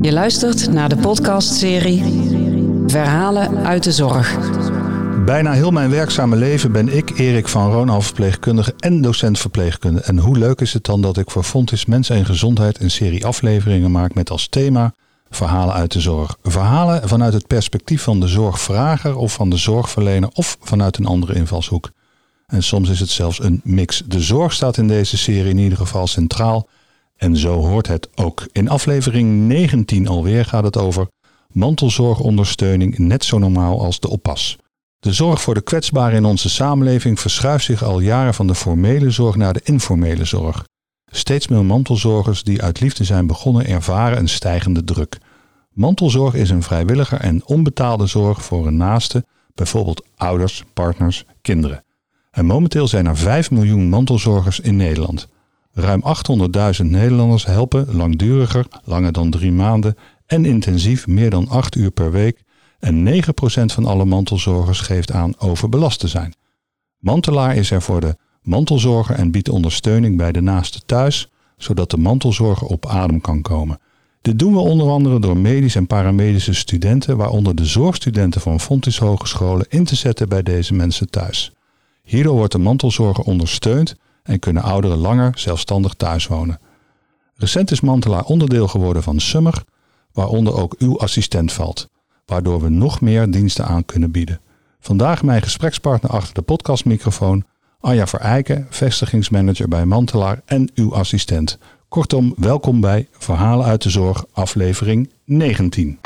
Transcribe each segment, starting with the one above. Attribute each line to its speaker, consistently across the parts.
Speaker 1: Je luistert naar de podcastserie Verhalen uit de Zorg.
Speaker 2: Bijna heel mijn werkzame leven ben ik, Erik van Roonhoff, verpleegkundige en docent verpleegkunde. En hoe leuk is het dan dat ik voor Fontis Mens en Gezondheid een serie afleveringen maak met als thema Verhalen uit de zorg. Verhalen vanuit het perspectief van de zorgvrager of van de zorgverlener of vanuit een andere invalshoek. En soms is het zelfs een mix. De zorg staat in deze serie in ieder geval centraal. En zo hoort het ook. In aflevering 19 alweer gaat het over mantelzorgondersteuning net zo normaal als de oppas. De zorg voor de kwetsbaren in onze samenleving verschuift zich al jaren van de formele zorg naar de informele zorg. Steeds meer mantelzorgers die uit liefde zijn begonnen ervaren een stijgende druk. Mantelzorg is een vrijwillige en onbetaalde zorg voor een naaste, bijvoorbeeld ouders, partners, kinderen. En momenteel zijn er 5 miljoen mantelzorgers in Nederland. Ruim 800.000 Nederlanders helpen langduriger, langer dan drie maanden en intensief meer dan 8 uur per week. En 9% van alle mantelzorgers geeft aan overbelast te zijn. Mantelaar is er voor de mantelzorger en biedt ondersteuning bij de naaste thuis, zodat de mantelzorger op adem kan komen. Dit doen we onder andere door medisch en paramedische studenten, waaronder de zorgstudenten van Fontis Hogescholen, in te zetten bij deze mensen thuis. Hierdoor wordt de mantelzorger ondersteund en kunnen ouderen langer zelfstandig thuis wonen. Recent is Mantelaar onderdeel geworden van Summer, waaronder ook uw assistent valt, waardoor we nog meer diensten aan kunnen bieden. Vandaag mijn gesprekspartner achter de podcastmicrofoon, Anja Verijken, vestigingsmanager bij Mantelaar en uw assistent. Kortom, welkom bij Verhalen uit de Zorg, aflevering 19.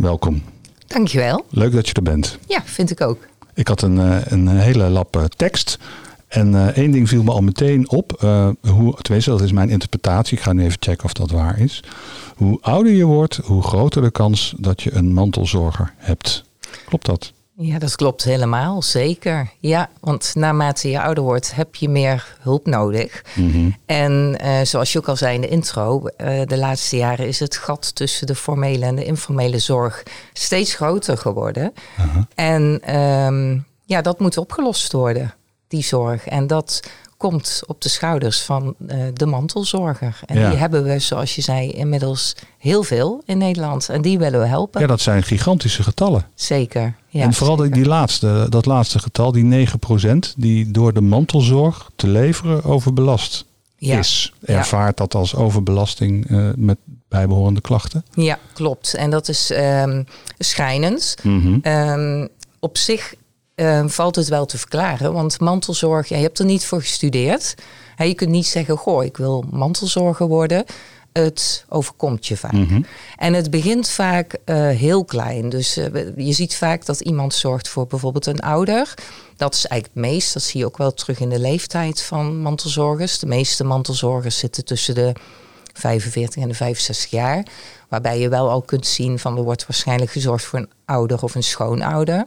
Speaker 2: Welkom.
Speaker 3: Dankjewel.
Speaker 2: Leuk dat je er bent.
Speaker 3: Ja, vind ik ook.
Speaker 2: Ik had een, eh, een hele lap eh, tekst. En eh, één ding viel me al meteen op. Uh, hoe, tenminste, dat is mijn interpretatie. Ik ga nu even checken of dat waar is. Hoe ouder je wordt, hoe groter de kans dat je een mantelzorger hebt. Klopt dat?
Speaker 3: Ja, dat klopt helemaal, zeker. Ja, want naarmate je ouder wordt, heb je meer hulp nodig.
Speaker 2: Mhm.
Speaker 3: En uh, zoals je ook al zei in de intro, uh, de laatste jaren is het gat tussen de formele en de informele zorg steeds groter geworden. En um, ja, dat moet opgelost worden, die zorg. En dat komt op de schouders van uh, de mantelzorger. En
Speaker 2: Ja.
Speaker 3: die hebben we, zoals je zei, inmiddels heel veel in Nederland. En die willen we helpen.
Speaker 2: Ja, dat zijn gigantische getallen.
Speaker 3: Zeker. Ja,
Speaker 2: en vooral die,
Speaker 3: zeker.
Speaker 2: die laatste, dat laatste getal, die 9%, die door de mantelzorg te leveren overbelast
Speaker 3: Ja.
Speaker 2: is.
Speaker 3: Ja.
Speaker 2: Ervaart dat als overbelasting eh, met bijbehorende klachten?
Speaker 3: Ja, klopt. En dat is ehm schrijnend.
Speaker 2: Mhm.
Speaker 3: Ehm, op zich ehm, valt het wel te verklaren, want mantelzorg, ja, je hebt er niet voor gestudeerd. Je kunt niet zeggen, goh, ik wil mantelzorger worden. Het overkomt je vaak.
Speaker 2: Mhm.
Speaker 3: En het begint vaak eh, heel klein. Dus eh, je ziet vaak dat iemand zorgt voor bijvoorbeeld een ouder. Dat is eigenlijk het meest. Dat zie je ook wel terug in de leeftijd van mantelzorgers. De meeste mantelzorgers zitten tussen de 45 en de 65 jaar. Waarbij je wel al kunt zien van er wordt waarschijnlijk gezorgd voor een ouder of een schoonouder.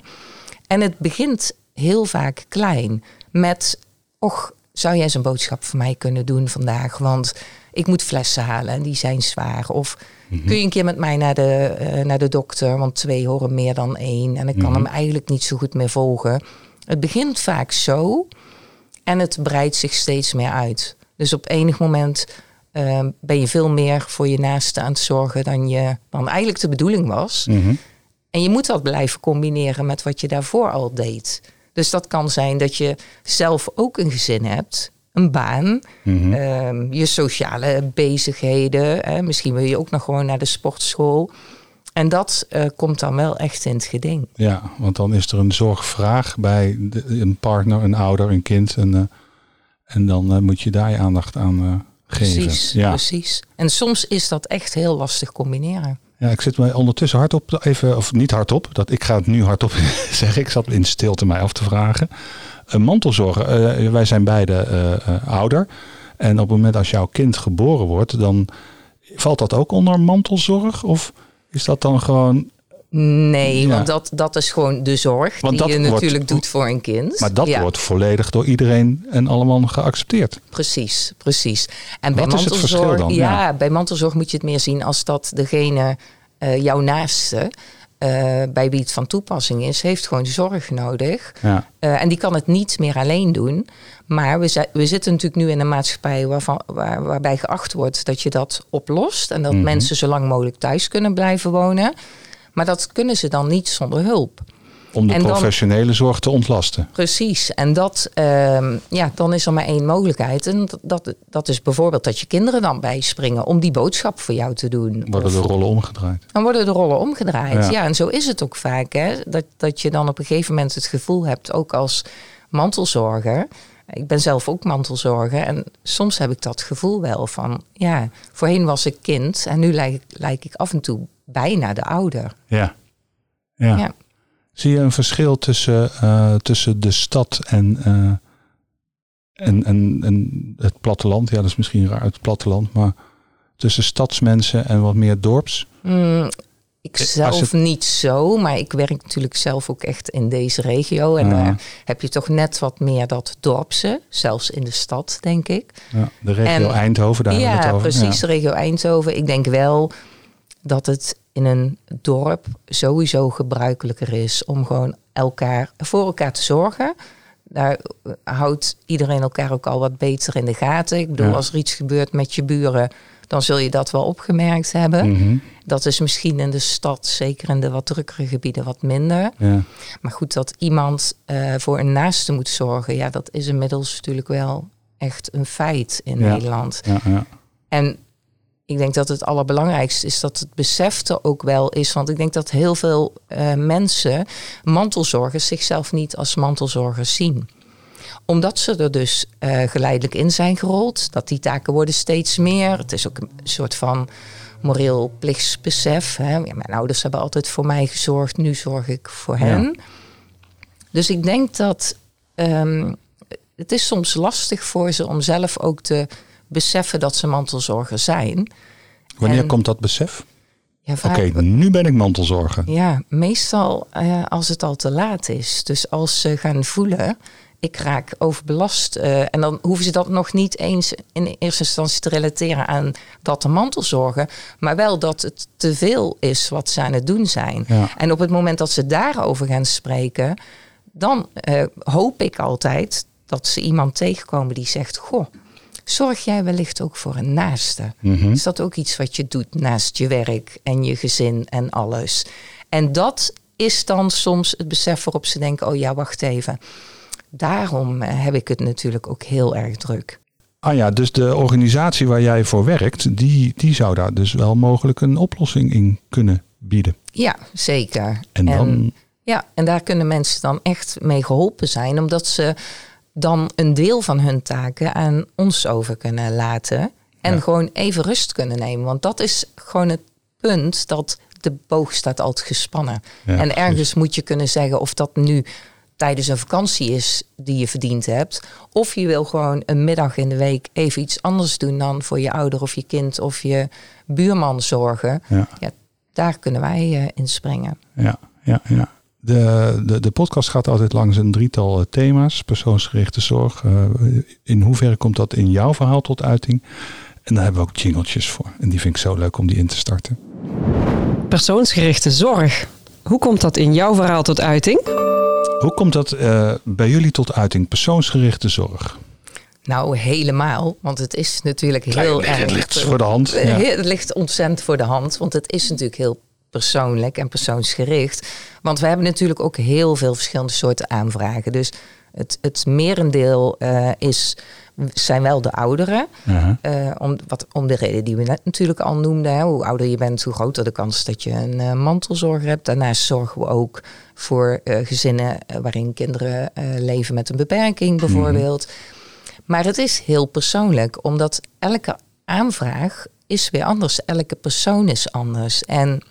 Speaker 3: En het begint heel vaak klein met, och, zou jij eens een boodschap voor mij kunnen doen vandaag? Want ik moet flessen halen en die zijn zwaar. Of kun je een keer met mij naar de, eh, naar de dokter? Want twee horen meer dan één. En ik kan hem eigenlijk niet zo goed meer volgen. Het begint vaak zo en het breidt zich steeds meer uit. Dus op enig moment eh, ben je veel meer voor je naaste aan het zorgen dan, je, dan eigenlijk de bedoeling was.
Speaker 2: Mhm.
Speaker 3: En je moet dat blijven combineren met wat je daarvoor al deed. Dus dat kan zijn dat je zelf ook een gezin hebt, een baan,
Speaker 2: Mhm.
Speaker 3: ehm, je sociale bezigheden. Hè. Misschien wil je ook nog gewoon naar de sportschool. En dat eh, komt dan wel echt in het geding.
Speaker 2: Ja, want dan is er een zorgvraag bij de- een partner, een ouder, een kind. En, eh, en dan eh, moet je daar je aandacht aan geven.
Speaker 3: Precies,
Speaker 2: ja.
Speaker 3: precies. En soms is dat echt heel lastig combineren.
Speaker 2: Ja, ik zit me ondertussen hardop even, of niet hardop, dat ik ga het nu hardop zeggen. Ik zat in stilte mij af te vragen. Een mantelzorger, eh, wij zijn beide eh, eh, ouder. En op het moment als jouw kind geboren wordt, dan valt dat ook onder mantelzorg? Of is dat dan gewoon
Speaker 3: Nee,
Speaker 2: Ja.
Speaker 3: want dat, dat is gewoon de zorg
Speaker 2: Want
Speaker 3: die je
Speaker 2: wordt-
Speaker 3: natuurlijk doet voor een kind.
Speaker 2: Maar dat
Speaker 3: Ja,
Speaker 2: wordt volledig door iedereen en allemaal geaccepteerd.
Speaker 3: Precies, precies. En bij
Speaker 2: is
Speaker 3: mantelzorg,
Speaker 2: dan?
Speaker 3: Ja,
Speaker 2: Ja.
Speaker 3: bij mantelzorg moet je het meer zien als dat degene eh, jouw naaste, eh, bij wie het van toepassing is, heeft gewoon zorg nodig.
Speaker 2: Ja.
Speaker 3: Eh, en die kan het niet meer alleen doen. Maar we, we zitten natuurlijk nu in een maatschappij waarvan, waar, waarbij geacht wordt dat je dat oplost. En dat
Speaker 2: Mhm.
Speaker 3: mensen zo lang mogelijk thuis kunnen blijven wonen. Maar dat kunnen ze dan niet zonder hulp.
Speaker 2: Om de
Speaker 3: En dan-
Speaker 2: professionele zorg te ontlasten.
Speaker 3: Precies. En dat, ehm, ja, dan is er maar één mogelijkheid. En dat, dat, is bijvoorbeeld dat je kinderen dan bijspringen om die boodschap voor jou te doen.
Speaker 2: Worden de rollen omgedraaid.
Speaker 3: dan worden de rollen omgedraaid.
Speaker 2: Ja.
Speaker 3: Ja, en zo is het ook vaak. Hè? Dat, dat je dan op een gegeven moment het gevoel hebt, ook als mantelzorger. Ik ben zelf ook mantelzorger. En soms heb ik dat gevoel wel van, ja, voorheen was ik kind en nu lijk, lijk ik af en toe bijna de ouder.
Speaker 2: Ja. ja.
Speaker 3: Ja.
Speaker 2: Zie je een verschil tussen, eh, tussen de stad en, eh, en, en, en het platteland? Ja, dat is misschien raar het platteland, maar tussen stadsmensen en wat meer dorps?
Speaker 3: Mm, ik
Speaker 2: Als
Speaker 3: zelf
Speaker 2: het-
Speaker 3: niet zo, maar ik werk natuurlijk zelf ook echt in deze regio. En
Speaker 2: Ja.
Speaker 3: daar heb je toch net wat meer dat dorpse, zelfs in de stad, denk ik.
Speaker 2: Ja, de regio
Speaker 3: En-
Speaker 2: Eindhoven, daar hebben we
Speaker 3: ja,
Speaker 2: het over.
Speaker 3: precies, de regio Eindhoven. Ik denk wel dat het in een dorp sowieso gebruikelijker is om gewoon elkaar voor elkaar te zorgen. Daar houdt iedereen elkaar ook al wat beter in de gaten. Ik bedoel,
Speaker 2: Ja.
Speaker 3: als er iets gebeurt met je buren, dan zul je dat wel opgemerkt hebben.
Speaker 2: Mhm,
Speaker 3: Dat is misschien in de stad, zeker in de wat drukkere gebieden, wat minder.
Speaker 2: ja.
Speaker 3: Maar goed, dat iemand eh, voor een naaste moet zorgen, ja, dat is inmiddels natuurlijk wel echt een feit in
Speaker 2: Ja.
Speaker 3: Nederland.
Speaker 2: Ja, ja.
Speaker 3: En ik denk dat het allerbelangrijkste is dat het besef er ook wel is. Want ik denk dat heel veel eh, mensen, mantelzorgers, zichzelf niet als mantelzorgers zien. Omdat ze er dus eh, geleidelijk in zijn gerold. Dat die taken worden steeds meer. Het is ook een soort van moreel plichtsbesef. Hè. Ja, mijn ouders hebben altijd voor mij gezorgd. Nu zorg ik voor
Speaker 2: Ja.
Speaker 3: hen. Dus ik denk dat ehm, het is soms lastig voor ze om zelf ook te beseffen dat ze mantelzorger zijn.
Speaker 2: Wanneer
Speaker 3: En-
Speaker 2: komt dat besef?
Speaker 3: Ja,
Speaker 2: Oké, nu ben ik mantelzorger.
Speaker 3: ja meestal eh, als het al te laat is. Dus als ze gaan voelen, ik raak overbelast. eh, en dan hoeven ze dat nog niet eens in eerste instantie te relateren aan dat de mantelzorgen. Maar wel dat het te veel is wat ze aan het doen zijn.
Speaker 2: Ja.
Speaker 3: En op het moment dat ze daarover gaan spreken, dan eh, hoop ik altijd dat ze iemand tegenkomen die zegt: Goh, zorg jij wellicht ook voor een naaste?
Speaker 2: Mhm.
Speaker 3: Is dat ook iets wat je doet naast je werk en je gezin en alles? En dat is dan soms het besef waarop ze denken: Oh ja, wacht even. Daarom eh, heb ik het natuurlijk ook heel erg druk.
Speaker 2: Ah ja, dus de organisatie waar jij voor werkt, die, die zou daar dus wel mogelijk een oplossing in kunnen bieden.
Speaker 3: Ja, zeker.
Speaker 2: En dan,
Speaker 3: Ja, en daar kunnen mensen dan echt mee geholpen zijn, omdat ze dan een deel van hun taken aan ons over kunnen laten. En
Speaker 2: Ja.
Speaker 3: gewoon even rust kunnen nemen. Want dat is gewoon het punt dat de boog staat altijd gespannen.
Speaker 2: Ja,
Speaker 3: en
Speaker 2: precies.
Speaker 3: ergens moet je kunnen zeggen of dat nu tijdens een vakantie is die je verdiend hebt. Of je wil gewoon een middag in de week even iets anders doen dan voor je ouder of je kind of je buurman zorgen.
Speaker 2: ja,
Speaker 3: Ja, daar kunnen wij eh, in springen.
Speaker 2: ja, ja, ja. De, de, de podcast gaat altijd langs een drietal eh, thema's. Persoonsgerichte zorg. eh, in hoeverre komt dat in jouw verhaal tot uiting? En daar hebben we ook jingletjes voor. En die vind ik zo leuk om die in te starten.
Speaker 1: Persoonsgerichte zorg. Hoe komt dat in jouw verhaal tot uiting?
Speaker 2: Hoe komt dat eh, bij jullie tot uiting? Persoonsgerichte zorg.
Speaker 3: Nou, helemaal. Want het is natuurlijk heel erg.
Speaker 2: het ligt voor de hand. Ja.
Speaker 3: Het ligt ontzettend voor de hand. Want het is natuurlijk heel persoonlijk en persoonsgericht. Want we hebben natuurlijk ook heel veel verschillende soorten aanvragen. Dus het, het merendeel eh, is, zijn wel de ouderen. Eh, om, wat, om de reden die we net natuurlijk al noemden. Hè. Hoe ouder je bent, hoe groter de kans dat je een eh, mantelzorger hebt. Daarnaast zorgen we ook voor gezinnen waarin kinderen leven met een beperking bijvoorbeeld. Maar het is heel persoonlijk, omdat elke aanvraag is weer anders. Elke persoon is anders. En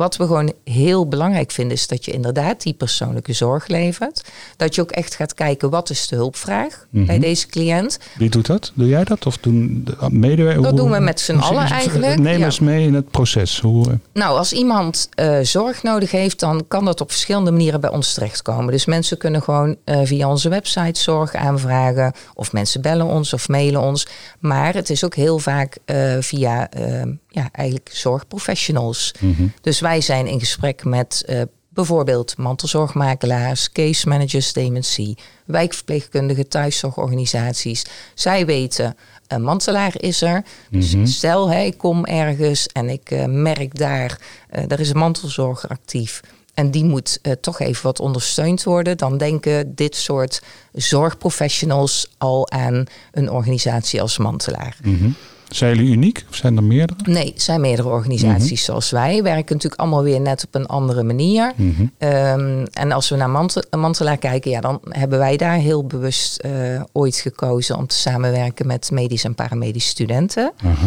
Speaker 3: wat we gewoon heel belangrijk vinden, is dat je inderdaad die persoonlijke zorg levert. Dat je ook echt gaat kijken, wat is de hulpvraag
Speaker 2: Mhm.
Speaker 3: bij deze cliënt?
Speaker 2: Wie doet dat? Doe jij dat? Of doen de medewerkers?
Speaker 3: Dat doen we met z'n allen eigenlijk,
Speaker 2: Neem
Speaker 3: ja.
Speaker 2: eens mee in het proces. Hoe, eh,
Speaker 3: Nou, als iemand eh, zorg nodig heeft, dan kan dat op verschillende manieren bij ons terechtkomen. Dus mensen kunnen gewoon eh, via onze website zorg aanvragen. Of mensen bellen ons of mailen ons. Maar het is ook heel vaak via eh, ja, eigenlijk zorgprofessionals.
Speaker 2: Mhm.
Speaker 3: Dus wij zijn in gesprek met eh, bijvoorbeeld mantelzorgmakelaars, case managers dementie, wijkverpleegkundigen, thuiszorgorganisaties. Zij weten, een mantelaar is er. Dus
Speaker 2: Mhm.
Speaker 3: stel, hè, ik kom ergens en ik eh, merk daar, eh er is een mantelzorger actief. En die moet eh, toch even wat ondersteund worden. Dan denken dit soort zorgprofessionals al aan een organisatie als mantelaar.
Speaker 2: Mhm. Zijn jullie uniek of zijn er meerdere?
Speaker 3: Nee, zijn meerdere organisaties zoals wij. Werken natuurlijk allemaal weer net op een andere manier.
Speaker 2: Mhm.
Speaker 3: Ehm, en als we naar mantel, Mantelaar kijken, ja, dan hebben wij daar heel bewust eh, ooit gekozen om te samenwerken met medisch en paramedisch studenten.
Speaker 2: Aha.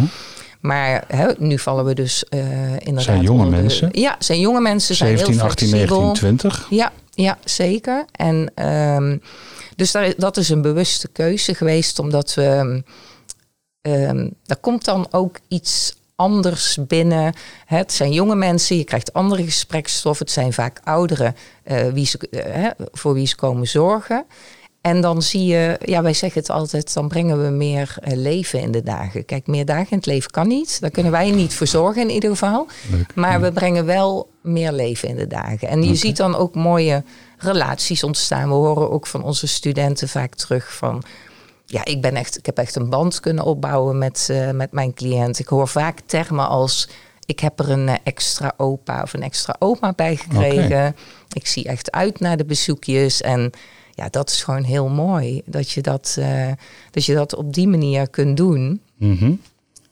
Speaker 3: Maar nu vallen we dus eh inderdaad.
Speaker 2: Zijn jonge
Speaker 3: onder
Speaker 2: mensen?
Speaker 3: ja, zijn jonge mensen. Zijn
Speaker 2: 17,
Speaker 3: heel
Speaker 2: 18,
Speaker 3: flexibel.
Speaker 2: 19, 20.
Speaker 3: Ja, ja zeker. En ehm, dus daar, dat is een bewuste keuze geweest, omdat we. Ehm daar komt dan ook iets anders binnen. Het zijn jonge mensen, je krijgt andere gesprekstof. Het zijn vaak ouderen eh, wie ze, eh, voor wie ze komen zorgen. En dan zie je, ja, wij zeggen het altijd, dan brengen we meer eh, leven in de dagen. Kijk, meer dagen in het leven kan niet. Daar kunnen wij niet voor zorgen in ieder geval.
Speaker 2: Leuk.
Speaker 3: Maar we brengen wel meer leven in de dagen. En je ziet dan ook mooie relaties ontstaan. We horen ook van onze studenten vaak terug van. Ja, ik, ben echt, ik heb echt een band kunnen opbouwen met, eh, met mijn cliënt. Ik hoor vaak termen als. Ik heb er een eh, extra opa of een extra oma bij gekregen. Ik zie echt uit naar de bezoekjes. En ja, dat is gewoon heel mooi. Dat je dat, eh, dat, je dat op die manier kunt doen.
Speaker 2: Mhm.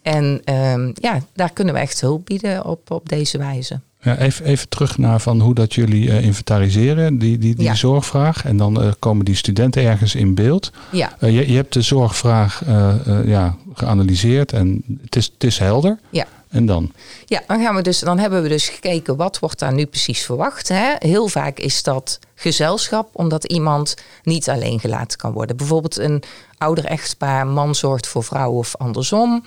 Speaker 3: En ehm, ja, daar kunnen we echt hulp bieden op, op deze wijze.
Speaker 2: Ja, even, even terug naar van hoe dat jullie eh, inventariseren, die, die, die
Speaker 3: Ja.
Speaker 2: zorgvraag. En dan eh, komen die studenten ergens in beeld.
Speaker 3: Ja,
Speaker 2: Eh, je, je hebt de zorgvraag ja, geanalyseerd en het is, het is helder.
Speaker 3: Ja.
Speaker 2: En dan?
Speaker 3: Ja, dan, gaan we dus, dan hebben we dus gekeken wat wordt daar nu precies verwacht. Hè? Heel vaak is dat gezelschap, omdat iemand niet alleen gelaten kan worden. Bijvoorbeeld een ouder echtpaar, man zorgt voor vrouw of andersom.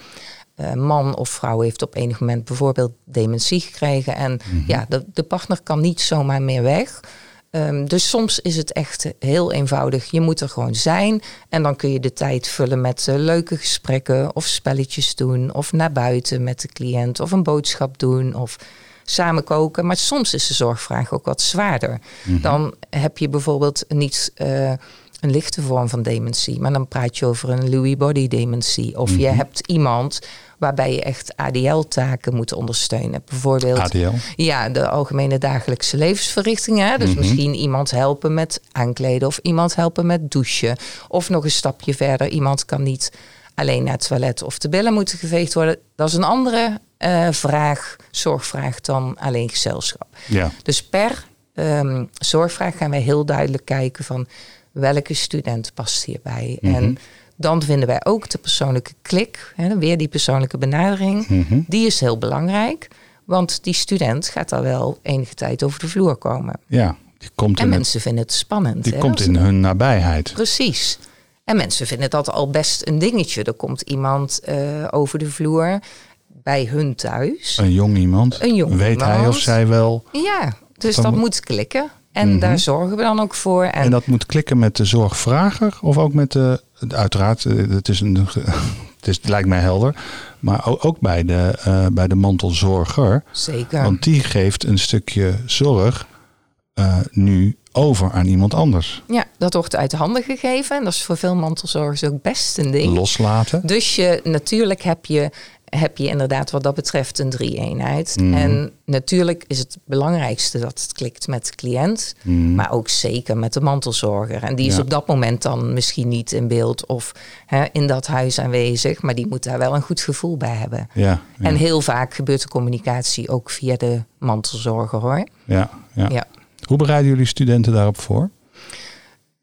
Speaker 3: Eh, man of vrouw heeft op enig moment bijvoorbeeld dementie gekregen. En ja, de, de partner kan niet zomaar meer weg. Ehm, dus soms is het echt heel eenvoudig. Je moet er gewoon zijn. En dan kun je de tijd vullen met eh, leuke gesprekken of spelletjes doen. Of naar buiten met de cliënt. Of een boodschap doen. Of samen koken. Maar soms is de zorgvraag ook wat zwaarder. Dan heb je bijvoorbeeld niet eh, een lichte vorm van dementie. Maar dan praat je over een Lewy body dementie. Of je hebt iemand waarbij je echt ADL-taken moet ondersteunen. Bijvoorbeeld
Speaker 2: ADL?
Speaker 3: ja, de algemene dagelijkse levensverrichtingen. Dus misschien iemand helpen met aankleden of iemand helpen met douchen. Of nog een stapje verder, iemand kan niet alleen naar het toilet of de billen moeten geveegd worden. Dat is een andere eh, vraag, zorgvraag dan alleen gezelschap.
Speaker 2: Ja.
Speaker 3: Dus per ehm, zorgvraag gaan wij heel duidelijk kijken van welke student past hierbij. En dan vinden wij ook de persoonlijke klik, hè, weer die persoonlijke benadering,
Speaker 2: Mhm.
Speaker 3: die is heel belangrijk. Want die student gaat daar wel enige tijd over de vloer komen.
Speaker 2: ja, die komt,
Speaker 3: En
Speaker 2: in, het-
Speaker 3: mensen vinden het spannend.
Speaker 2: die
Speaker 3: hè,
Speaker 2: komt in hun nabijheid.
Speaker 3: Precies. En mensen vinden dat al best een dingetje. Er komt iemand eh, over de vloer bij hun thuis.
Speaker 2: Een jong iemand.
Speaker 3: Een jong
Speaker 2: Weet hij of zij wel.
Speaker 3: Ja, dus dat
Speaker 2: moet-
Speaker 3: moet klikken. En
Speaker 2: Mhm.
Speaker 3: daar zorgen we dan ook voor. En,
Speaker 2: En dat moet klikken met de zorgvrager of ook met de. Uiteraard, eh, het, is een, het, is, het lijkt mij helder. Maar ook bij de, eh, bij de mantelzorger.
Speaker 3: zeker.
Speaker 2: Want die geeft een stukje zorg eh, nu over aan iemand anders.
Speaker 3: Ja, dat wordt uit handen gegeven. En dat is voor veel mantelzorgers ook best een ding.
Speaker 2: Loslaten.
Speaker 3: Dus je, natuurlijk heb je, heb je inderdaad wat dat betreft een drie-eenheid.
Speaker 2: Mhm.
Speaker 3: En natuurlijk is het belangrijkste dat het klikt met de cliënt.
Speaker 2: Mhm.
Speaker 3: Maar ook zeker met de mantelzorger. En die is
Speaker 2: Ja.
Speaker 3: op dat moment dan misschien niet in beeld of hè, in dat huis aanwezig. Maar die moet daar wel een goed gevoel bij hebben.
Speaker 2: Ja, ja,
Speaker 3: En heel vaak gebeurt de communicatie ook via de mantelzorger hoor.
Speaker 2: ja. Ja. Hoe bereiden jullie studenten daarop voor?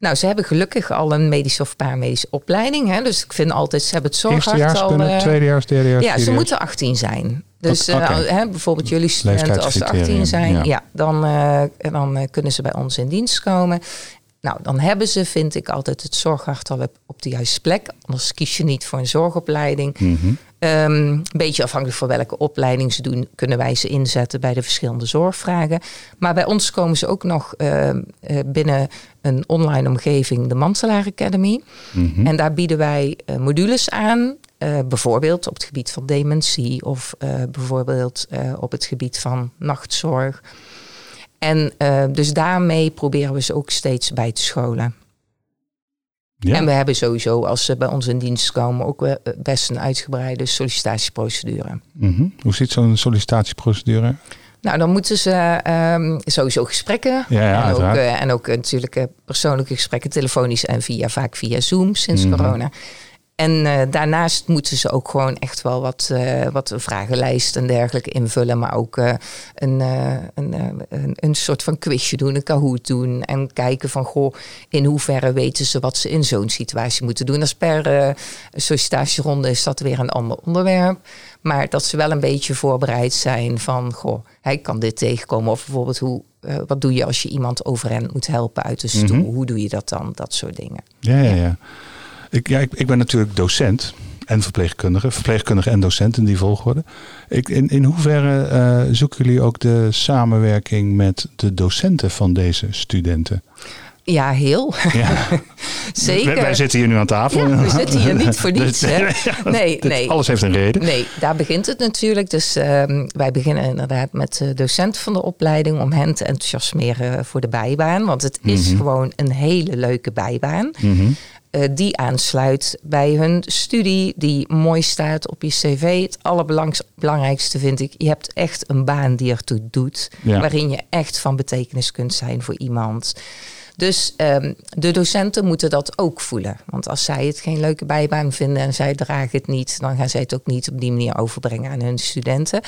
Speaker 3: Nou, ze hebben gelukkig al een medische of paramedische opleiding. Hè? Dus ik vind altijd, ze hebben het zorghart
Speaker 2: Eerstejaars
Speaker 3: al... eh,
Speaker 2: tweedejaars, derdejaars,
Speaker 3: Ja, ze moeten 18 zijn. Dus eh, hè, bijvoorbeeld jullie studenten, als ze 18
Speaker 2: Leeftijdscriterium,
Speaker 3: zijn,
Speaker 2: ja.
Speaker 3: ja. dan, eh, dan kunnen ze bij ons in dienst komen. Nou, dan hebben ze, vind ik, altijd het zorghart al op, de juiste plek. Anders kies je niet voor een zorgopleiding.
Speaker 2: Mhm.
Speaker 3: Ehm, een beetje afhankelijk van welke opleiding ze doen, kunnen wij ze inzetten bij de verschillende zorgvragen. Maar bij ons komen ze ook nog ehm, eh, binnen een online omgeving, de Mantelaar Academy.
Speaker 2: Mhm.
Speaker 3: En daar bieden wij eh, modules aan eh, bijvoorbeeld op het gebied van dementie of bijvoorbeeld op het gebied van nachtzorg. En dus daarmee proberen we ze ook steeds bij te scholen. Ja. En we hebben sowieso, als ze bij ons in dienst komen, ook best een uitgebreide sollicitatieprocedure.
Speaker 2: Mm -hmm. Hoe ziet zo'n sollicitatieprocedure?
Speaker 3: Nou, dan moeten ze um, sowieso gesprekken.
Speaker 2: Ja, ja,
Speaker 3: en, ook, uh, en ook natuurlijk persoonlijke gesprekken, telefonisch en via, vaak via Zoom sinds mm -hmm. corona. En uh, daarnaast moeten ze ook gewoon echt wel wat, uh, wat een vragenlijst en dergelijke invullen. Maar ook uh, een, een, een, een, soort van quizje doen, een Kahoot doen. En kijken van, goh, in hoeverre weten ze wat ze in zo'n situatie moeten doen. Als per sollicitatieronde is dat weer een ander onderwerp. Maar dat ze wel een beetje voorbereid zijn van, goh, hij kan dit tegenkomen. Of bijvoorbeeld, hoe, wat doe je als je iemand overend moet helpen uit de stoel? Mm -hmm. Hoe doe je dat dan? Dat soort dingen.
Speaker 2: ja, ja. ja. Ik, ja, ik, ik, ben natuurlijk docent en verpleegkundige. Verpleegkundige en docent in die volgorde. Ik, in, in hoeverre uh, zoeken jullie ook de samenwerking met de docenten van deze studenten?
Speaker 3: Ja, heel. Ja. Zeker.
Speaker 2: Wij, wij, zitten hier nu aan tafel.
Speaker 3: Ja, we zitten hier niet voor niets. Hè? Nee, nee.
Speaker 2: Alles heeft een reden.
Speaker 3: Nee, daar begint het natuurlijk. Dus um, wij beginnen inderdaad met de docenten van de opleiding om hen te enthousiasmeren voor de bijbaan. Want het is mm -hmm. gewoon een hele leuke bijbaan. Mm -hmm. Uh, die aansluit bij hun studie, die mooi staat op je cv. Het allerbelangrijkste vind ik, je hebt echt een baan die ertoe doet, ja. waarin je echt van betekenis kunt zijn voor iemand. Dus um, de docenten moeten dat ook voelen. Want als zij het geen leuke bijbaan vinden en zij dragen het niet, dan gaan zij het ook niet op die manier overbrengen aan hun studenten.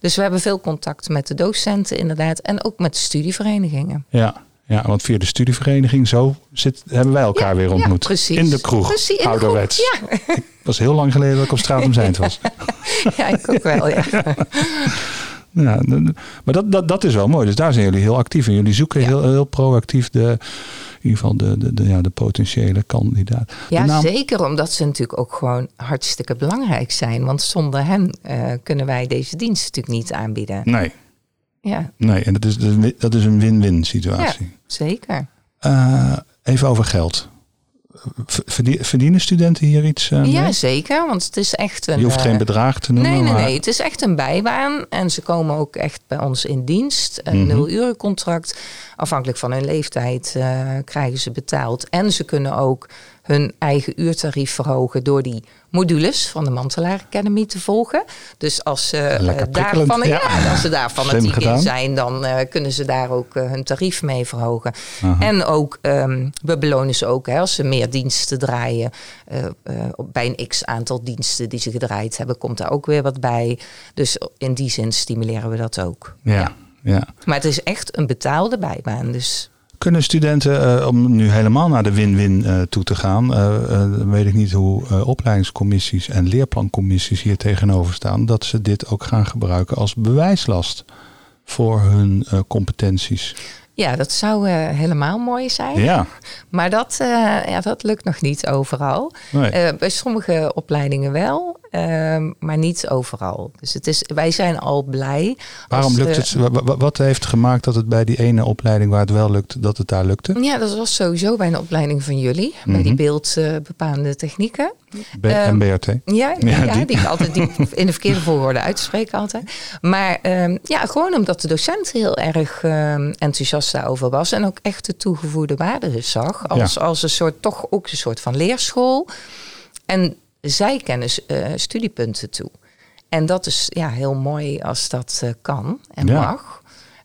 Speaker 3: Dus we hebben veel contact met de docenten inderdaad en ook met de studieverenigingen.
Speaker 2: Ja. Ja, want via de studievereniging zo zit, hebben wij elkaar ja, weer ontmoet.
Speaker 3: Ja, precies.
Speaker 2: In de kroeg,
Speaker 3: precies, in
Speaker 2: ouderwets.
Speaker 3: De ja.
Speaker 2: Het was heel lang geleden dat ik op straat om Zijnd was.
Speaker 3: ja, ik ook wel, ja.
Speaker 2: ja maar dat, dat, dat is wel mooi. Dus daar zijn jullie heel actief in. Jullie zoeken heel, heel proactief de, in ieder geval de, de, de, ja, de potentiële kandidaat.
Speaker 3: Ja,
Speaker 2: naam...
Speaker 3: zeker. Omdat ze natuurlijk ook gewoon hartstikke belangrijk zijn. Want zonder hen uh, kunnen wij deze dienst natuurlijk niet aanbieden.
Speaker 2: Nee.
Speaker 3: Ja.
Speaker 2: Nee, en dat is, dat is een win-win situatie.
Speaker 3: Ja, zeker.
Speaker 2: Uh, even over geld. Verdienen studenten hier iets uh,
Speaker 3: Ja, zeker. Want het is echt een...
Speaker 2: Je hoeft geen bedrag te noemen.
Speaker 3: Nee, nee,
Speaker 2: maar...
Speaker 3: nee. Het is echt een bijbaan. En ze komen ook echt bij ons in dienst. Een
Speaker 2: Mhm.
Speaker 3: nul-urencontract. Afhankelijk van hun leeftijd uh, krijgen ze betaald. En ze kunnen ook hun eigen uurtarief verhogen door die modules van de Mantelaar Academy te volgen. Dus als ze uh, daarvan, ja. ja. als ze daar fanatiek in zijn, dan uh, kunnen ze daar ook uh, hun tarief mee verhogen. En ook, um, we belonen ze ook hè, als ze meer diensten draaien. bij een x aantal diensten die ze gedraaid hebben, komt daar ook weer wat bij. Dus in die zin stimuleren we dat ook.
Speaker 2: Ja, ja. ja.
Speaker 3: Maar het is echt een betaalde bijbaan. Dus
Speaker 2: kunnen studenten, uh, om nu helemaal naar de win-win uh, toe te gaan, uh, dan weet ik niet hoe opleidingscommissies en leerplancommissies hier tegenover staan, dat ze dit ook gaan gebruiken als bewijslast voor hun competenties.
Speaker 3: Ja, dat zou helemaal mooi zijn.
Speaker 2: Ja.
Speaker 3: Maar dat, ja, dat lukt nog niet overal.
Speaker 2: Nee.
Speaker 3: Bij sommige opleidingen wel, ehm, maar niet overal. Dus het is, wij zijn al blij.
Speaker 2: Waarom lukt het? Wat heeft gemaakt dat het bij die ene opleiding waar het wel lukt, dat het daar lukte?
Speaker 3: Ja, dat was sowieso bij een opleiding van jullie, mm -hmm. bij die beeldbepaalde technieken.
Speaker 2: B en BRT?
Speaker 3: Ja, ja, ja die. die ik altijd die in de verkeerde volgorde uit te spreken altijd. Maar um, ja, gewoon omdat de docent heel erg um, enthousiast daarover was en ook echt de toegevoegde waarde zag als, ja. als een soort toch ook een soort van leerschool. En zij kennen uh, studiepunten toe. En dat is ja, heel mooi als dat uh, kan en ja. mag.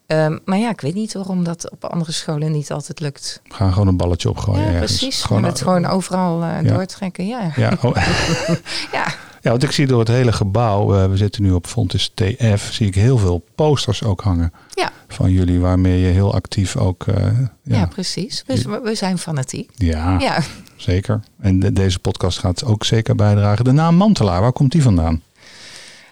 Speaker 3: Um, maar ja, ik weet niet waarom dat op andere scholen niet altijd lukt.
Speaker 2: Gaan gewoon een balletje opgooien.
Speaker 3: Ja,
Speaker 2: ergens.
Speaker 3: precies. Gewoon, het gewoon overal uh, ja. doortrekken. Ja.
Speaker 2: Ja, oh.
Speaker 3: ja.
Speaker 2: Ja, want ik zie door het hele gebouw, uh, we zitten nu op Fontes TF, zie ik heel veel posters ook hangen.
Speaker 3: Ja.
Speaker 2: Van jullie, waarmee je heel actief ook. Uh,
Speaker 3: ja. ja. precies. We, we, zijn fanatiek.
Speaker 2: Ja,
Speaker 3: ja.
Speaker 2: zeker. En de, deze podcast gaat ook zeker bijdragen. De naam Mantelaar, waar komt die vandaan?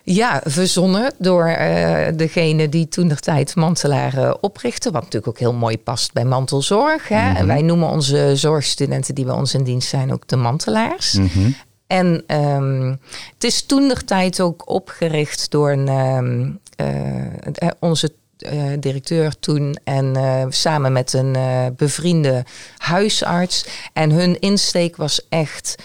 Speaker 3: Ja, verzonnen door uh, degene die toen de tijd Mantelaar uh, oprichtte. Wat natuurlijk ook heel mooi past bij mantelzorg. Hè? Mm -hmm. En wij noemen onze zorgstudenten die bij ons in dienst zijn ook de mantelaars.
Speaker 2: Mm -hmm.
Speaker 3: En um, het is toen de tijd ook opgericht door een, um, uh, onze uh, directeur toen en samen met een bevriende huisarts. En hun insteek was echt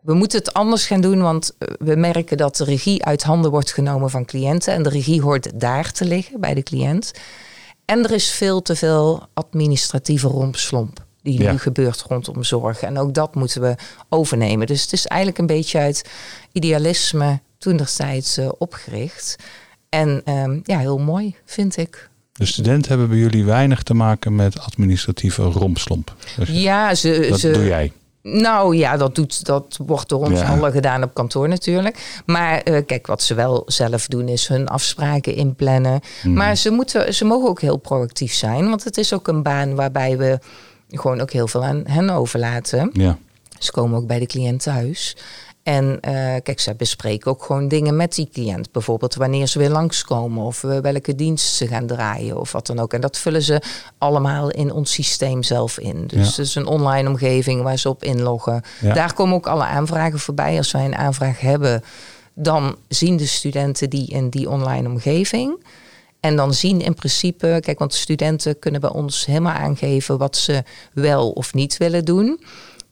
Speaker 3: we moeten het anders gaan doen, want we merken dat de regie uit handen wordt genomen van cliënten. En de regie hoort daar te liggen, bij de cliënt. En er is veel te veel administratieve rompslomp die nu gebeurt rondom zorg. En ook dat moeten we overnemen. Dus het is eigenlijk een beetje uit idealisme toen destijds uh, opgericht. En um, ja, heel mooi, vind ik.
Speaker 2: De studenten hebben bij jullie weinig te maken met administratieve rompslomp.
Speaker 3: Dus ja, ze,
Speaker 2: dat
Speaker 3: ze,
Speaker 2: doe jij.
Speaker 3: Nou ja, dat, doet, dat wordt door ons ja. allen gedaan op kantoor natuurlijk. Maar uh, kijk, wat ze wel zelf doen is hun afspraken inplannen. Mm. Maar ze, moeten, ze mogen ook heel proactief zijn. Want het is ook een baan waarbij we gewoon ook heel veel aan hen overlaten.
Speaker 2: Ja.
Speaker 3: Ze komen ook bij de cliënt thuis. En uh, kijk, zij bespreken ook gewoon dingen met die cliënt. Bijvoorbeeld wanneer ze weer langskomen of uh, welke dienst ze gaan draaien of wat dan ook. En dat vullen ze allemaal in ons systeem zelf in. Dus ja. het is een online omgeving waar ze op inloggen. Ja. Daar komen ook alle aanvragen voorbij. Als wij een aanvraag hebben, dan zien de studenten die in die online omgeving. En dan zien in principe, kijk, want studenten kunnen bij ons helemaal aangeven wat ze wel of niet willen doen.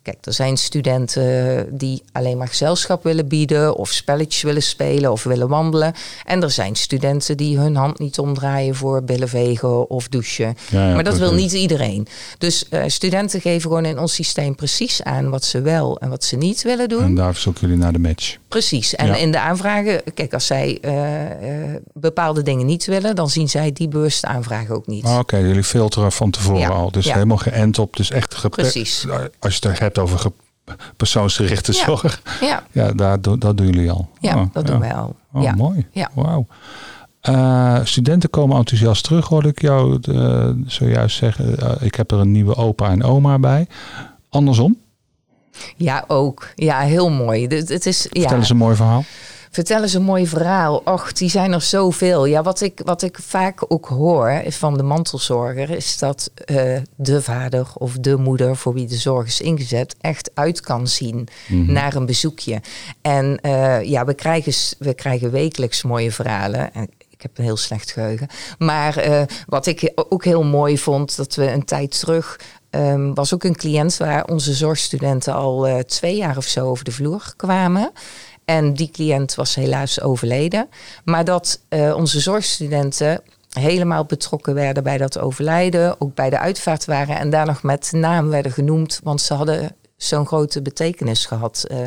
Speaker 3: Kijk, er zijn studenten die alleen maar gezelschap willen bieden of spelletjes willen spelen of willen wandelen. En er zijn studenten die hun hand niet omdraaien voor billen vegen of douchen. Ja, ja, maar dat wil niet iedereen. Dus uh, studenten geven gewoon in ons systeem precies aan wat ze wel en wat ze niet willen doen.
Speaker 2: En daar zoeken jullie naar de match.
Speaker 3: Precies. En ja. in de aanvragen, kijk, als zij uh, uh, bepaalde dingen niet willen, dan zien zij die bewuste aanvragen ook niet.
Speaker 2: Oh, Oké, okay. jullie filteren van tevoren al. Dus helemaal geënt op. Dus echt
Speaker 3: Precies.
Speaker 2: Als je het hebt over persoonsgerichte zorg.
Speaker 3: Ja,
Speaker 2: ja daar, dat doen jullie al.
Speaker 3: Ja, oh, dat doen wij al.
Speaker 2: Oh,
Speaker 3: ja.
Speaker 2: mooi.
Speaker 3: Ja.
Speaker 2: Wauw. Uh, studenten komen enthousiast terug, hoorde ik jou uh, zojuist zeggen. Ik heb er een nieuwe opa en oma bij. Andersom?
Speaker 3: Ja, ook. Ja, heel mooi. Het, het is,
Speaker 2: Vertel
Speaker 3: ja.
Speaker 2: eens een mooi verhaal.
Speaker 3: Vertel eens een mooi verhaal. Och, die zijn er zoveel. Ja, wat ik, wat ik vaak ook hoor van de mantelzorger... is dat uh, de vader of de moeder voor wie de zorg is ingezet... echt uit kan zien mm-hmm. naar een bezoekje. En uh, ja, we krijgen, we krijgen wekelijks mooie verhalen... En ik heb een heel slecht geheugen. Maar uh, wat ik ook heel mooi vond... dat we een tijd terug... Um, was ook een cliënt waar onze zorgstudenten al uh, twee jaar of zo over de vloer kwamen. En die cliënt was helaas overleden. Maar dat uh, onze zorgstudenten helemaal betrokken werden bij dat overlijden. Ook bij de uitvaart waren en daar nog met naam werden genoemd. Want ze hadden zo'n grote betekenis gehad uh,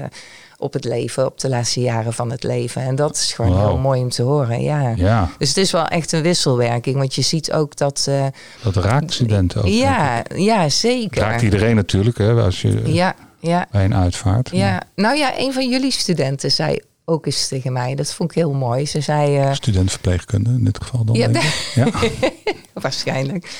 Speaker 3: op het leven, op de laatste jaren van het leven. En dat is gewoon wow. heel mooi om te horen. Ja.
Speaker 2: ja.
Speaker 3: Dus het is wel echt een wisselwerking. Want je ziet ook dat. Uh,
Speaker 2: dat raakt studenten ook.
Speaker 3: Ja, ja zeker.
Speaker 2: Raakt iedereen natuurlijk, hè? Als je,
Speaker 3: ja, ja.
Speaker 2: Bij een uitvaart.
Speaker 3: Ja, nou ja, een van jullie studenten zei ook eens tegen mij. Dat vond ik heel mooi. Ze zei. Uh,
Speaker 2: Studentverpleegkunde in dit geval dan.
Speaker 3: Ja,
Speaker 2: denk ik. ja.
Speaker 3: waarschijnlijk.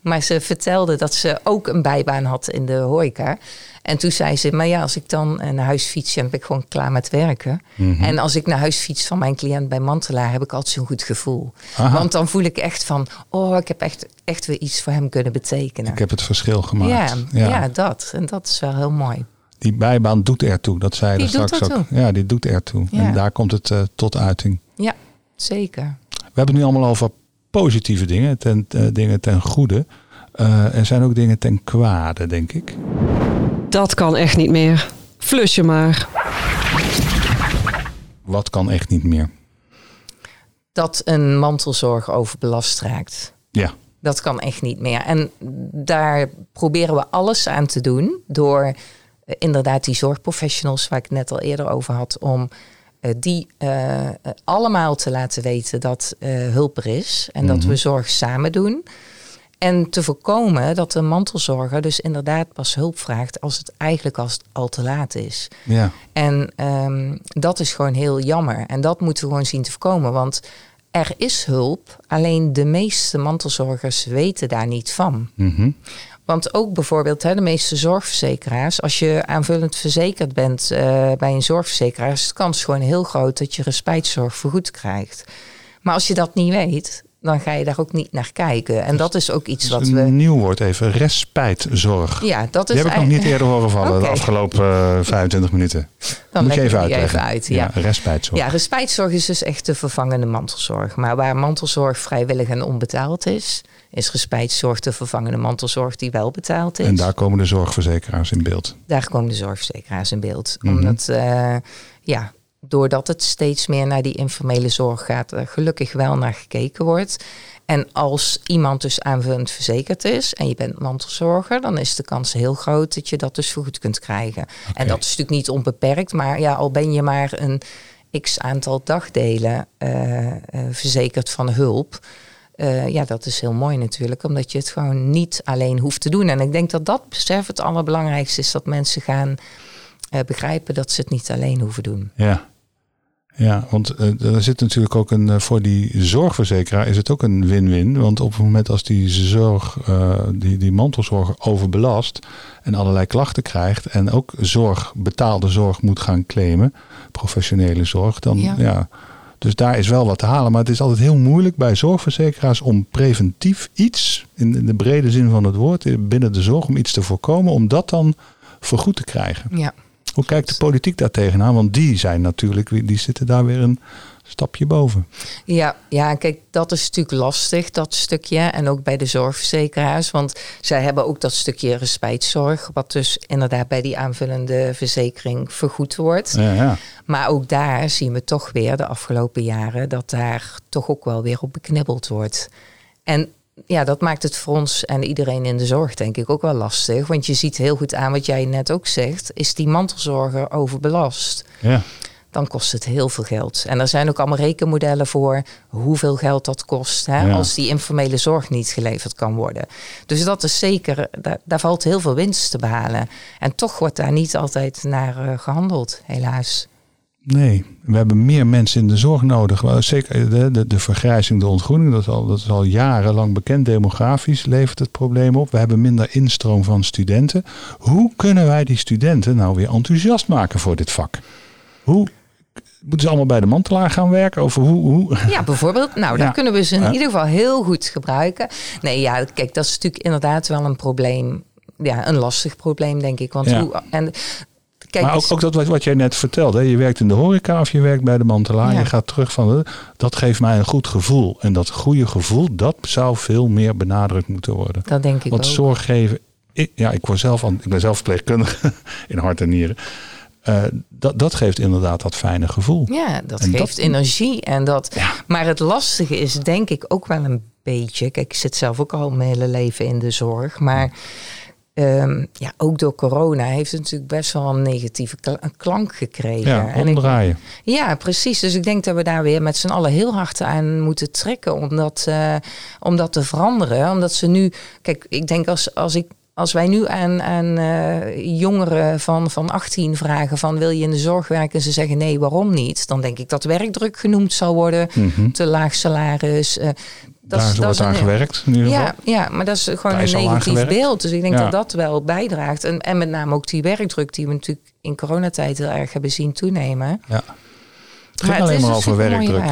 Speaker 3: Maar ze vertelde dat ze ook een bijbaan had in de horeca. En toen zei ze, maar ja, als ik dan naar huis fiets, dan ben ik gewoon klaar met werken.
Speaker 2: Mhm.
Speaker 3: En als ik naar huis fiets van mijn cliënt bij Mantelaar, heb ik altijd zo'n goed gevoel. Aha. Want dan voel ik echt van, oh, ik heb echt, echt weer iets voor hem kunnen betekenen.
Speaker 2: Ik heb het verschil gemaakt.
Speaker 3: Ja, ja. ja dat. En dat is wel heel mooi.
Speaker 2: Die bijbaan doet ertoe, dat zei je straks ook. Ja, die doet ertoe.
Speaker 3: Ja.
Speaker 2: En daar komt het uh, tot uiting.
Speaker 3: Ja, zeker.
Speaker 2: We hebben het nu allemaal over positieve dingen, ten, uh, dingen ten goede. Uh, er zijn ook dingen ten kwade, denk ik.
Speaker 1: Dat kan echt niet meer. Flus je maar.
Speaker 2: Wat kan echt niet meer?
Speaker 3: Dat een mantelzorg overbelast raakt.
Speaker 2: Ja.
Speaker 3: Dat kan echt niet meer. En daar proberen we alles aan te doen door uh, inderdaad die zorgprofessionals waar ik het net al eerder over had, om uh, die uh, allemaal te laten weten dat hulp er is en dat we zorg samen doen. En te voorkomen dat de mantelzorger dus inderdaad pas hulp vraagt als het eigenlijk als al te laat is.
Speaker 2: Ja.
Speaker 3: En um, dat is gewoon heel jammer. En dat moeten we gewoon zien te voorkomen. Want er is hulp, alleen de meeste mantelzorgers weten daar niet van.
Speaker 2: Mm-hmm.
Speaker 3: Want ook bijvoorbeeld hè, de meeste zorgverzekeraars, als je aanvullend verzekerd bent uh, bij een zorgverzekeraar, is de kans gewoon heel groot dat je respijtzorg vergoed krijgt. Maar als je dat niet weet, dan ga je daar ook niet naar kijken. En dat is ook iets wat
Speaker 2: een
Speaker 3: we.
Speaker 2: nieuw woord even, respijtzorg.
Speaker 3: Ja, dat is
Speaker 2: Die heb ik nog niet eerder horen vallen de afgelopen eh, 25 minuten.
Speaker 3: Dan
Speaker 2: Moet je even uitleggen.
Speaker 3: even uit. Ja.
Speaker 2: respijtzorg.
Speaker 3: Ja, respijtzorg is dus echt de vervangende mantelzorg. Maar waar mantelzorg vrijwillig en onbetaald is, is respijtzorg de vervangende mantelzorg die wel betaald is.
Speaker 2: En daar komen de zorgverzekeraars in beeld.
Speaker 3: Daar komen de zorgverzekeraars in beeld.
Speaker 2: Mhm.
Speaker 3: Omdat, eh, ja, doordat het steeds meer naar die informele zorg gaat, er gelukkig wel naar gekeken wordt. En als iemand dus aanvullend verzekerd is en je bent mantelzorger, dan is de kans heel groot dat je dat dus vergoed kunt krijgen. En dat is natuurlijk niet onbeperkt, maar ja, al ben je maar een x aantal dagdelen eh, eh, verzekerd van hulp. eh, ja, dat is heel mooi natuurlijk, omdat je het gewoon niet alleen hoeft te doen. En ik denk dat dat besef het allerbelangrijkste is, dat mensen gaan eh, begrijpen dat ze het niet alleen hoeven doen.
Speaker 2: Ja. Ja, want eh, er zit natuurlijk ook een, eh, voor die zorgverzekeraar is het ook een win-win. Want op het moment als die zorg, die, die mantelzorg overbelast en allerlei klachten krijgt en ook zorg, betaalde zorg moet gaan claimen, professionele zorg, dan
Speaker 3: Ja.
Speaker 2: ja. Dus daar is wel wat te halen. Maar het is altijd heel moeilijk bij zorgverzekeraars om preventief iets, in de brede zin van het woord, binnen de zorg, om iets te voorkomen, om dat dan vergoed te krijgen.
Speaker 3: Ja,
Speaker 2: Hoe kijkt de politiek daar tegenaan? Want die zijn natuurlijk, die zitten daar weer een stapje boven.
Speaker 3: Ja, ja, kijk, dat is natuurlijk lastig, dat stukje. En ook bij de zorgverzekeraars. Want zij hebben ook dat stukje respijtzorg. Wat dus inderdaad bij die aanvullende verzekering vergoed wordt.
Speaker 2: Ja, ja.
Speaker 3: Maar ook daar zien we toch weer de afgelopen jaren dat daar toch ook wel weer op beknibbeld wordt. En ja, dat maakt het voor ons en iedereen in de zorg denk ik ook wel lastig. Want je ziet heel goed aan wat jij net ook zegt. Is die mantelzorger overbelast?
Speaker 2: ja.
Speaker 3: dan kost het heel veel geld. En er zijn ook allemaal rekenmodellen voor hoeveel geld dat kost hè,
Speaker 2: Ja.
Speaker 3: als die informele zorg niet geleverd kan worden. Dus dat is zeker, daar, daar valt heel veel winst te behalen. En toch wordt daar niet altijd naar eh, gehandeld, helaas.
Speaker 2: Nee, we hebben meer mensen in de zorg nodig. Zeker de, de, de vergrijzing, de ontgroening, dat is, al, dat is al jarenlang bekend. Demografisch levert het probleem op. We hebben minder instroom van studenten. Hoe kunnen wij die studenten nou weer enthousiast maken voor dit vak? Hoe moeten ze allemaal bij de mantelaar gaan werken? Of hoe, hoe?
Speaker 3: Ja, bijvoorbeeld. Nou, daar
Speaker 2: Ja.
Speaker 3: kunnen we ze in
Speaker 2: Ja.
Speaker 3: ieder geval heel goed gebruiken. Nee, ja, kijk, dat is natuurlijk inderdaad wel een probleem. Ja, een lastig probleem, denk ik. Want
Speaker 2: Ja.
Speaker 3: hoe, en kijk,
Speaker 2: maar ook, ook dat wat, wat jij net vertelde. hè. Je werkt in de horeca of je werkt bij de mantelaar.
Speaker 3: Ja.
Speaker 2: Je gaat terug van, dat geeft mij een goed gevoel. En dat goede gevoel, dat zou veel meer benadrukt moeten worden.
Speaker 3: dat denk ik
Speaker 2: Want
Speaker 3: ook.
Speaker 2: zorg geven, ik, ja, ik, word zelf, ik ben zelf verpleegkundige in hart en nieren. Eh, dat, dat geeft inderdaad dat fijne gevoel.
Speaker 3: Ja, dat
Speaker 2: En dat-
Speaker 3: geeft energie. En dat,
Speaker 2: Ja.
Speaker 3: Maar het lastige is denk ik ook wel een beetje. Kijk, ik zit zelf ook al mijn hele leven in de zorg. Maar ehm, ja, ook door corona heeft het natuurlijk best wel een negatieve een klank gekregen.
Speaker 2: Ja,
Speaker 3: En ik- ja, precies. Dus ik denk dat we daar weer met z'n allen heel hard aan moeten trekken om dat, eh, om dat te veranderen. Omdat ze nu, kijk, ik denk als, als ik. Als wij nu aan, aan eh, jongeren van, van 18 vragen van wil je in de zorg werken en ze zeggen nee, waarom niet? Dan denk ik dat werkdruk genoemd zal worden,
Speaker 2: Mhm.
Speaker 3: te laag salaris. eh, dat
Speaker 2: Daar
Speaker 3: is- dat
Speaker 2: wordt aan gewerkt in ieder geval.
Speaker 3: ja, ja, maar dat is gewoon
Speaker 2: is
Speaker 3: een negatief beeld. Dus ik denk
Speaker 2: Ja.
Speaker 3: dat dat wel bijdraagt. En, en met name ook die werkdruk die we natuurlijk in coronatijd heel erg hebben zien toenemen.
Speaker 2: Ja. Het ging
Speaker 3: Maar
Speaker 2: alleen maar over werkdruk.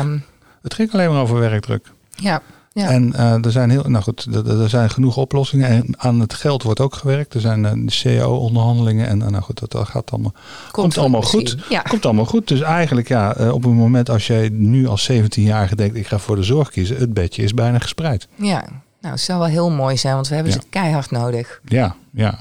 Speaker 2: Het ging alleen maar over werkdruk.
Speaker 3: Ja, ja.
Speaker 2: En eh, er zijn heel, nou goed, er, er zijn genoeg oplossingen. En aan het geld wordt ook gewerkt. Er zijn eh, CAO-onderhandelingen. En eh, nou goed, dat, dat gaat allemaal, komt, allemaal
Speaker 3: misschien.
Speaker 2: goed.
Speaker 3: Ja.
Speaker 2: Komt allemaal goed. Dus eigenlijk, ja, op het moment als jij nu als 17-jarige denkt, ik ga voor de zorg kiezen, het bedje is bijna gespreid.
Speaker 3: ja, nou, het zou wel heel mooi zijn, want we hebben
Speaker 2: Ja.
Speaker 3: ze keihard nodig.
Speaker 2: Ja, ja.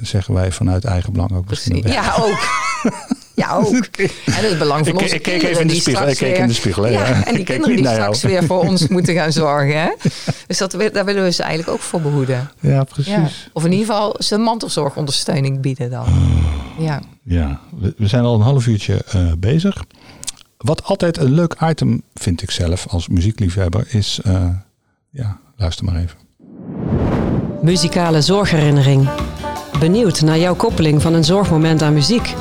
Speaker 2: Zeggen wij vanuit eigen belang ook misschien.
Speaker 3: Precies. Ja, ook. ja, ook. En het is belang van
Speaker 2: Ik-
Speaker 3: onze
Speaker 2: ik keek
Speaker 3: kinderen
Speaker 2: even in de spiegel, ik keek
Speaker 3: weer-
Speaker 2: in de spiegel, hè,
Speaker 3: Ja,
Speaker 2: ja.
Speaker 3: en die kinderen die
Speaker 2: jou.
Speaker 3: straks weer voor ons moeten gaan zorgen. Hè? Dus dat, daar willen we ze eigenlijk ook voor behoeden.
Speaker 2: Ja, precies.
Speaker 3: Ja. Of in ieder geval ze mantelzorgondersteuning bieden dan. Ja.
Speaker 2: Ja, we, we zijn al een half uurtje eh, bezig. Wat altijd een leuk item vind ik zelf als muziekliefhebber is... eh, ja, luister maar even.
Speaker 1: Muzikale zorgherinnering. Benieuwd naar jouw koppeling van een zorgmoment aan muziek?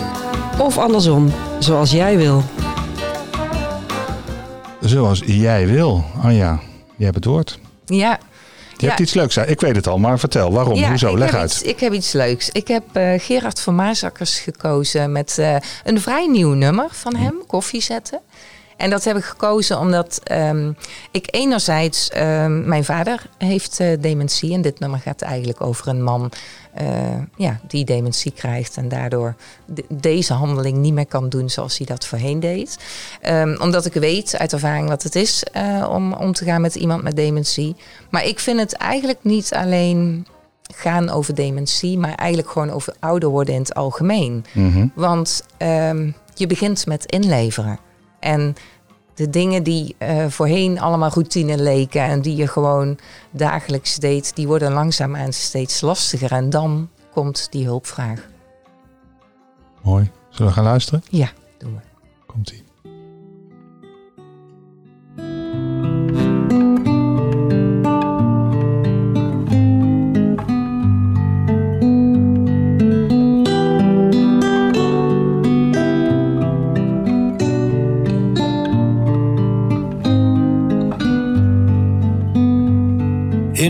Speaker 1: Of andersom, zoals jij wil.
Speaker 2: Zoals jij wil. Anja, jij hebt het woord.
Speaker 3: Ja.
Speaker 2: Je hebt iets leuks. Ik weet het al, maar vertel. Waarom?
Speaker 3: Ja,
Speaker 2: Hoezo? Leg uit.
Speaker 3: Iets, ik heb iets leuks. Ik heb eh, Gerard van Maasakkers gekozen met eh, een vrij nieuw nummer van hem, Koffie zetten. En dat heb ik gekozen omdat ehm, ik enerzijds, ehm, mijn vader heeft uh, dementie. En dit nummer gaat eigenlijk over een man uh, ja, die dementie krijgt. En daardoor deze handeling niet meer kan doen zoals hij dat voorheen deed. Um, omdat ik weet uit ervaring wat het is uh, om om te gaan met iemand met dementie. Maar ik vind het eigenlijk niet alleen gaan over dementie, maar eigenlijk gewoon over ouder worden in het algemeen.
Speaker 2: Mhm.
Speaker 3: Want je begint met inleveren. En de dingen die uh, voorheen allemaal routine leken en die je gewoon dagelijks deed, die worden langzaamaan steeds lastiger. En dan komt die hulpvraag.
Speaker 2: Mooi. Zullen we gaan luisteren?
Speaker 3: Ja, doen we.
Speaker 2: Komt-ie.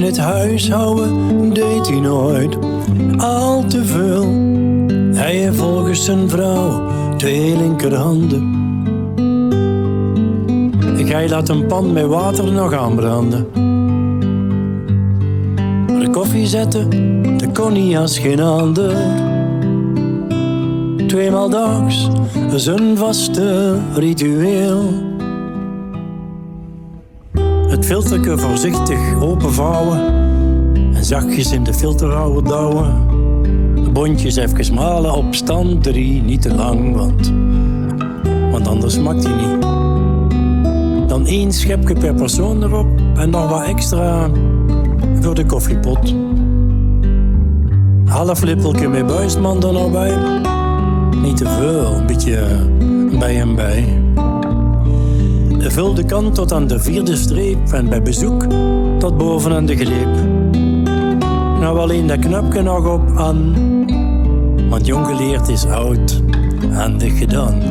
Speaker 4: Het huishouden deed hij nooit al te veel. Hij heeft volgens zijn vrouw twee linkerhanden. Ik hij laat een pan met water nog aanbranden. De koffie zetten, de kon niet als geen ander. Tweemaal daags, zijn vaste ritueel filterke voorzichtig openvouwen en zachtjes in de filterhouwer douwen. Bondjes even malen op stand drie, niet te lang, want, want anders smaakt hij niet. Dan één schepje per persoon erop en nog wat extra voor de koffiepot. Half lippelke met buisman er nog bij. Niet te veel, een beetje bij en bij. De kant tot aan de vierde streep en bij bezoek tot boven aan de greep. Nou alleen dat knopje nog op aan, want jong geleerd is oud, handig gedaan.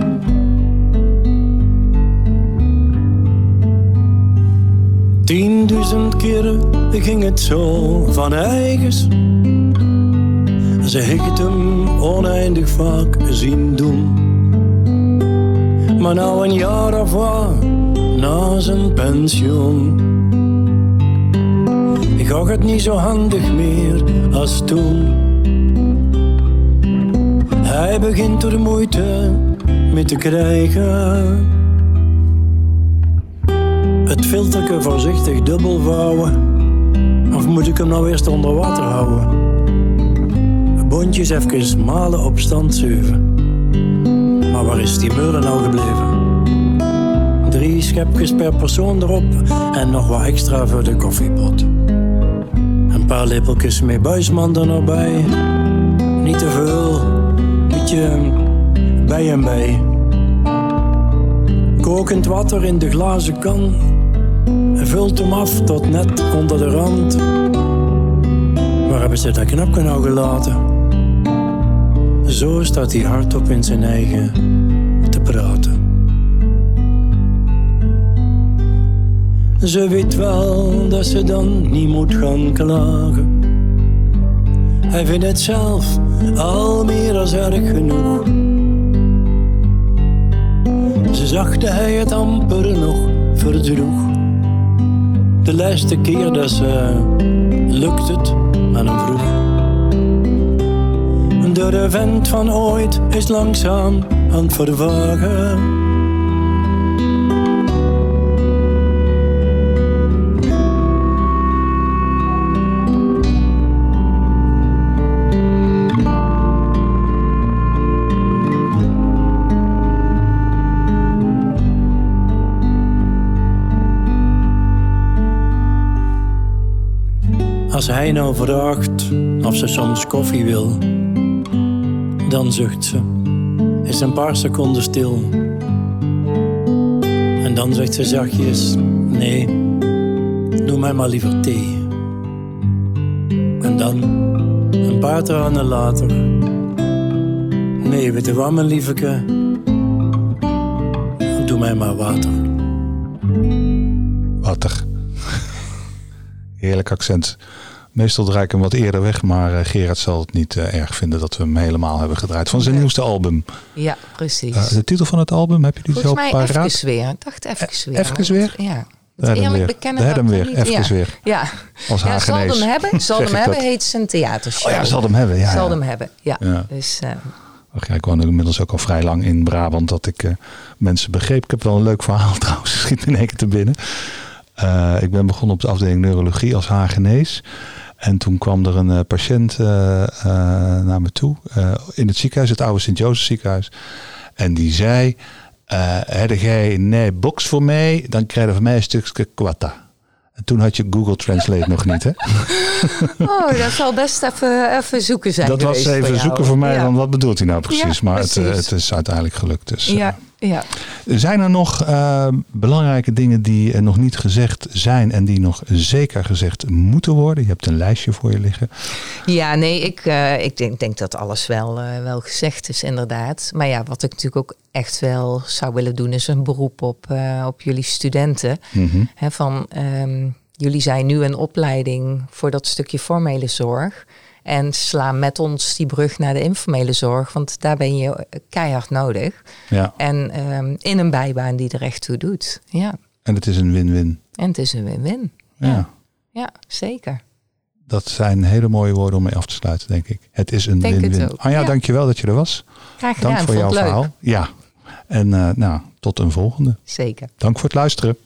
Speaker 4: Tienduizend keren ging het zo van eigens. Ik het hem oneindig vaak zien doen. Maar nou een jaar of wat na zijn pensioen. Ik ga het niet zo handig meer als toen. Hij begint er moeite mee te krijgen. Het filterke voorzichtig dubbel vouwen. Of moet ik hem nou eerst onder water houden? Bondjes even malen op stand zeven. Maar waar is die meulen nou gebleven? Drie schepjes per persoon erop en nog wat extra voor de koffiepot. Een paar lepeltjes met buisman er nog bij. Niet te veel, beetje bij en bij. Kokend water in de glazen kan. Vult hem af tot net onder de rand. Waar hebben ze dat knapje nou gelaten? Zo staat hij hardop in zijn eigen te praten. Ze weet wel dat ze dan niet moet gaan klagen. Hij vindt het zelf al meer als erg genoeg. Ze zag dat hij het amper nog verdroeg. De laatste keer dat ze lukt het aan hem vroeg. De vent van ooit is langzaam aan het vervagen. Als hij nou vraagt of ze soms koffie wil, dan zucht ze, is een paar seconden stil. En dan zegt ze zachtjes: Nee, doe mij maar liever thee. En dan, een paar tranen later: Nee, weet je wat, mijn lieveke? Doe mij maar water.
Speaker 2: Water. Heerlijk accent. Meestal draai ik hem wat eerder weg, maar eh, Gerard zal het niet eh, erg vinden dat we hem helemaal hebben gedraaid. Van zijn nieuwste album.
Speaker 3: Ja, precies.
Speaker 2: Eh, de titel van het album, heb je die
Speaker 3: Volgens
Speaker 2: zo
Speaker 3: mij
Speaker 2: paraat?
Speaker 3: even weer. Ik dacht even weer.
Speaker 2: even weer?
Speaker 3: Ja.
Speaker 2: Daar
Speaker 3: Eerlijk bekennen
Speaker 2: Daar hem weer. Even
Speaker 3: ja.
Speaker 2: weer.
Speaker 3: Ja,
Speaker 2: Als
Speaker 3: ja zal hem hebben. Zal hem hebben heet zijn theatershow.
Speaker 2: Oh ja, zal hem hebben. Ja,
Speaker 3: zal hem hebben. Ja.
Speaker 2: Ja.
Speaker 3: Dus eh,
Speaker 2: Ach ja, ik woon inmiddels ook al vrij lang in Brabant dat ik mensen begreep. Ik heb wel een leuk verhaal trouwens, schiet in één keer te binnen. Ik ben begonnen op de afdeling neurologie als hagenees. En toen kwam er een eh, patiënt eh, eh, naar me toe in het ziekenhuis, het oude Sint-Jozef ziekenhuis. En die zei, heb jij nee box voor mij, dan krijg je van mij een stukje kwatta. En toen had je Google Translate nog niet, hè?
Speaker 3: oh, dat zal best even, even zoeken zijn
Speaker 2: Dat was even zoeken voor mij,
Speaker 3: Ja.
Speaker 2: van wat bedoelt hij nou precies?
Speaker 3: Ja,
Speaker 2: maar het,
Speaker 3: precies.
Speaker 2: het is uiteindelijk gelukt. Dus,
Speaker 3: Ja, ja.
Speaker 2: Zijn er nog eh, belangrijke dingen die er nog niet gezegd zijn en die nog zeker gezegd moeten worden? Je hebt een lijstje voor je liggen.
Speaker 3: Ja, nee, ik, eh, ik denk, denk dat alles wel, eh, wel gezegd is, inderdaad. Maar ja, wat ik natuurlijk ook echt wel zou willen doen, is een beroep op, eh, op jullie studenten.
Speaker 2: Mhm.
Speaker 3: Van, ehm, jullie zijn nu een opleiding voor dat stukje formele zorg. En sla met ons die brug naar de informele zorg, want daar ben je keihard nodig.
Speaker 2: Ja,
Speaker 3: En ehm, in een bijbaan die er echt toe doet. Ja,
Speaker 2: en het is een win-win.
Speaker 3: en het is een win-win.
Speaker 2: Ja.
Speaker 3: Ja. Ja, zeker.
Speaker 2: Dat zijn hele mooie woorden om mee af te sluiten, denk ik. Het is een win-win. Anja,
Speaker 3: ja.
Speaker 2: dankjewel dat je er was.
Speaker 3: Graag gedaan,
Speaker 2: Dank voor jouw
Speaker 3: leuk.
Speaker 2: verhaal. Ja, en eh, nou, tot een volgende.
Speaker 3: Zeker.
Speaker 2: Dank voor het luisteren.